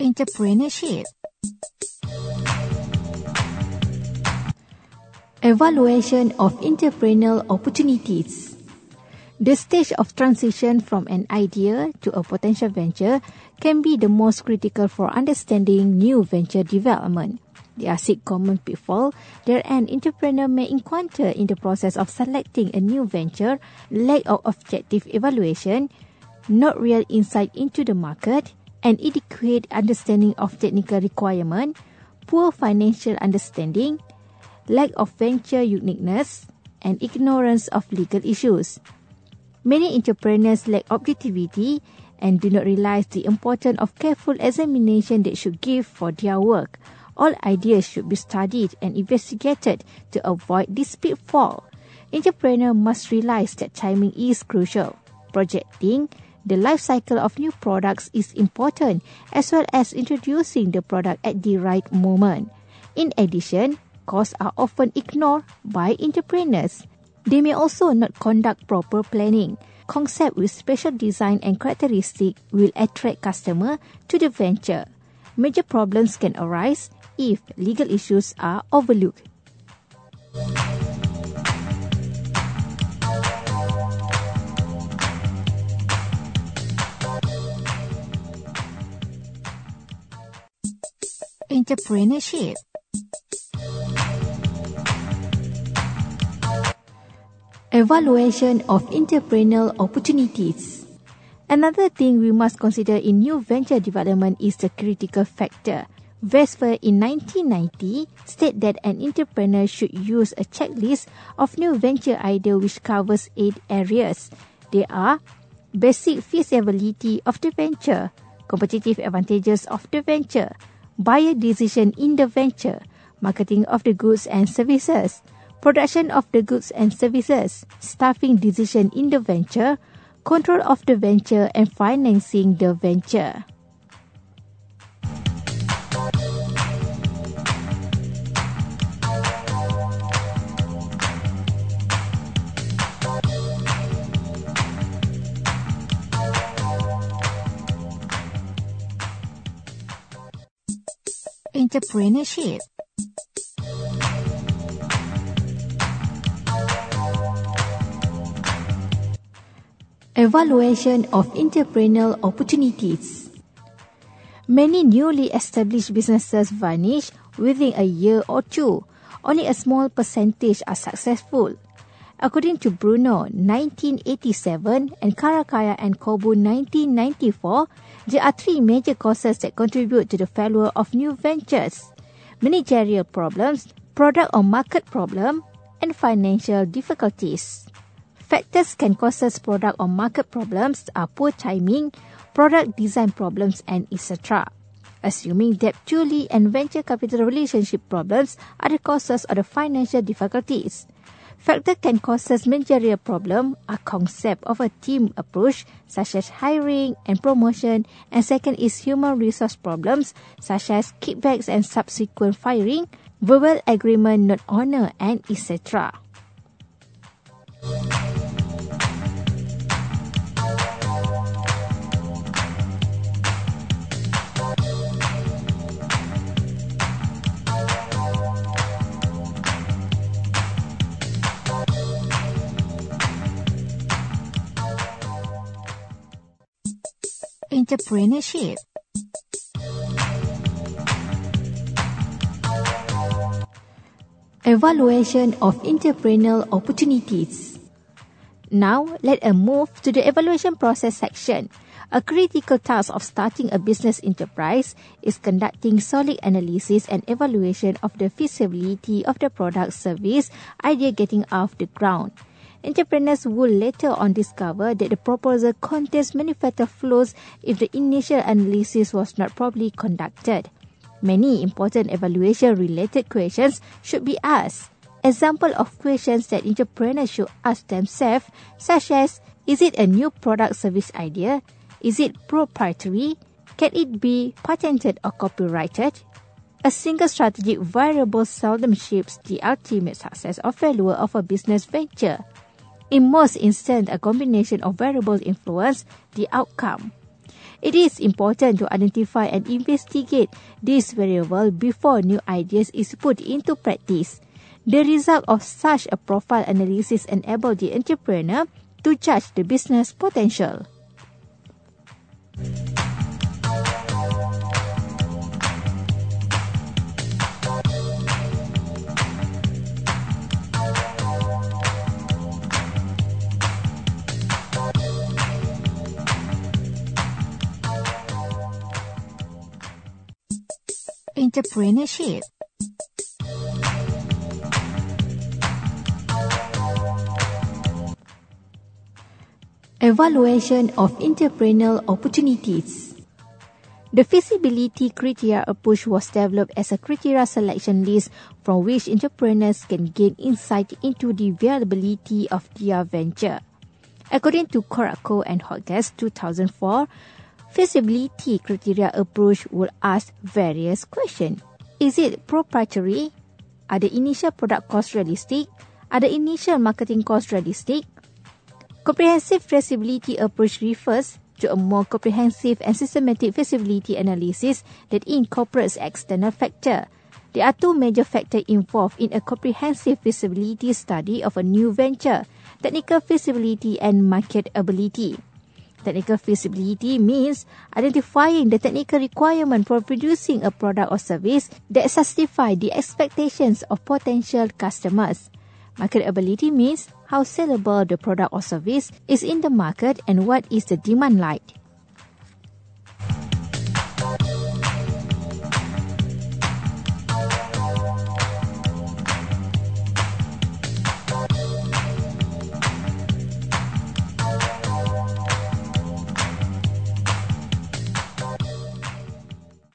Entrepreneurship Evaluation of entrepreneurial opportunities The stage of transition from an idea to a potential venture can be the most critical for understanding new venture development. There are six common pitfalls that an entrepreneur may encounter in the process of selecting a new venture, lack of objective evaluation, not real insight into the market, inadequate understanding of technical requirement, poor financial understanding, lack of venture uniqueness, and ignorance of legal issues. Many entrepreneurs lack objectivity and do not realize the importance of careful examination they should give for their work. All ideas should be studied and investigated to avoid this pitfall. Entrepreneur must realize that timing is crucial. Projecting the life cycle of new products is important as well as introducing the product at the right moment. In addition, costs are often ignored by entrepreneurs. They may also not conduct proper planning. Concept with special design and characteristic will attract customer to the venture. Major problems can arise if legal issues are overlooked. Entrepreneurship Evaluation of entrepreneurial opportunities. Another thing we must consider in new venture development is the critical factor. Vesper in 1990 state that an entrepreneur should use a checklist of new venture idea which covers eight areas. They are basic feasibility of the venture, competitive advantages of the venture, buyer decision in the venture, marketing of the goods and services, production of the goods and services, staffing decision in the venture, control of the venture and financing the venture. Entrepreneurship Evaluation of entrepreneurial opportunities. Many newly established businesses vanish within a year or two. Only a small percentage are successful. According to Bruno, 1987 and Karakaya and Kobu 1994, there are three major causes that contribute to the failure of new ventures. Managerial problems, product or market problem, and financial difficulties. Factors can cause product or market problems are poor timing, product design problems, and etc. Assuming that Julie and venture capital relationship problems are the causes of the financial difficulties. Factor can cause managerial problem are concept of a team approach such as hiring and promotion and second is human resource problems such as kickbacks and subsequent firing, verbal agreement not honor and etc. entrepreneurship. Evaluation of entrepreneurial opportunities. Now, let us move to the evaluation process section. A critical task of starting a business enterprise is conducting solid analysis and evaluation of the feasibility of the product service idea getting off the ground. Entrepreneurs will later on discover that the proposal contains many fatal flaws if the initial analysis was not properly conducted. Many important evaluation-related questions should be asked. Example of questions that entrepreneurs should ask themselves, such as, is it a new product service idea? Is it proprietary? Can it be patented or copyrighted? A single strategic variable seldom shapes the ultimate success or failure of a business venture. In most instances, a combination of variables influence the outcome. It is important to identify and investigate this variable before new ideas is put into practice. The result of such a profile analysis enables the entrepreneur to judge the business potential. Entrepreneurship Evaluation of entrepreneurial opportunities. The feasibility criteria approach was developed as a criteria selection list from which entrepreneurs can gain insight into the viability of their venture. According to Kuratko and Hodgetts 2004, feasibility criteria approach will ask various questions. Is it proprietary? Are the initial product costs realistic? Are the initial marketing costs realistic? Comprehensive feasibility approach refers to a more comprehensive and systematic feasibility analysis that incorporates external factors. There are two major factors involved in a comprehensive feasibility study of a new venture, technical feasibility and market. Technical feasibility means identifying the technical requirement for producing a product or service that satisfy the expectations of potential customers. Marketability means how sellable the product or service is in the market and what is the demand like.